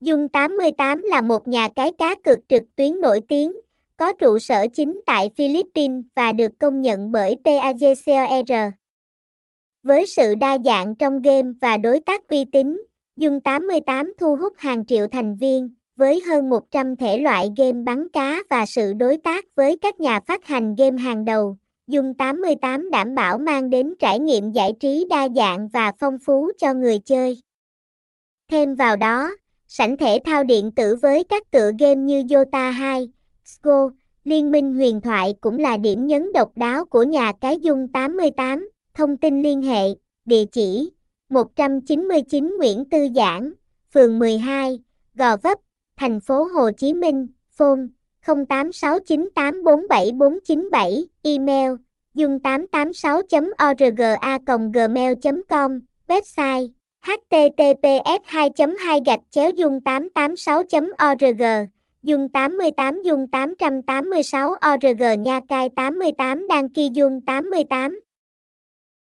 Dung 88 là một nhà cái cá cược trực tuyến nổi tiếng, có trụ sở chính tại Philippines và được công nhận bởi PAGCOR. Với sự đa dạng trong game và đối tác uy tín, Dung 88 thu hút hàng triệu thành viên, với hơn 100 thể loại game bắn cá và sự đối tác với các nhà phát hành game hàng đầu. Dung 88 đảm bảo mang đến trải nghiệm giải trí đa dạng và phong phú cho người chơi. Thêm vào đó, sảnh thể thao điện tử với các tựa game như Dota 2, Go, Liên minh huyền thoại cũng là điểm nhấn độc đáo của nhà cái Dung 88. Thông tin liên hệ, địa chỉ 199 Nguyễn Tư Giảng, phường 12, Gò Vấp, thành phố Hồ Chí Minh, phone 0869847497, email dung886.orga@gmail.com. website https 2 2 gạch chéo dung 886 org, dung 88 dung 886 org, nha cai 88 đăng ký dung 88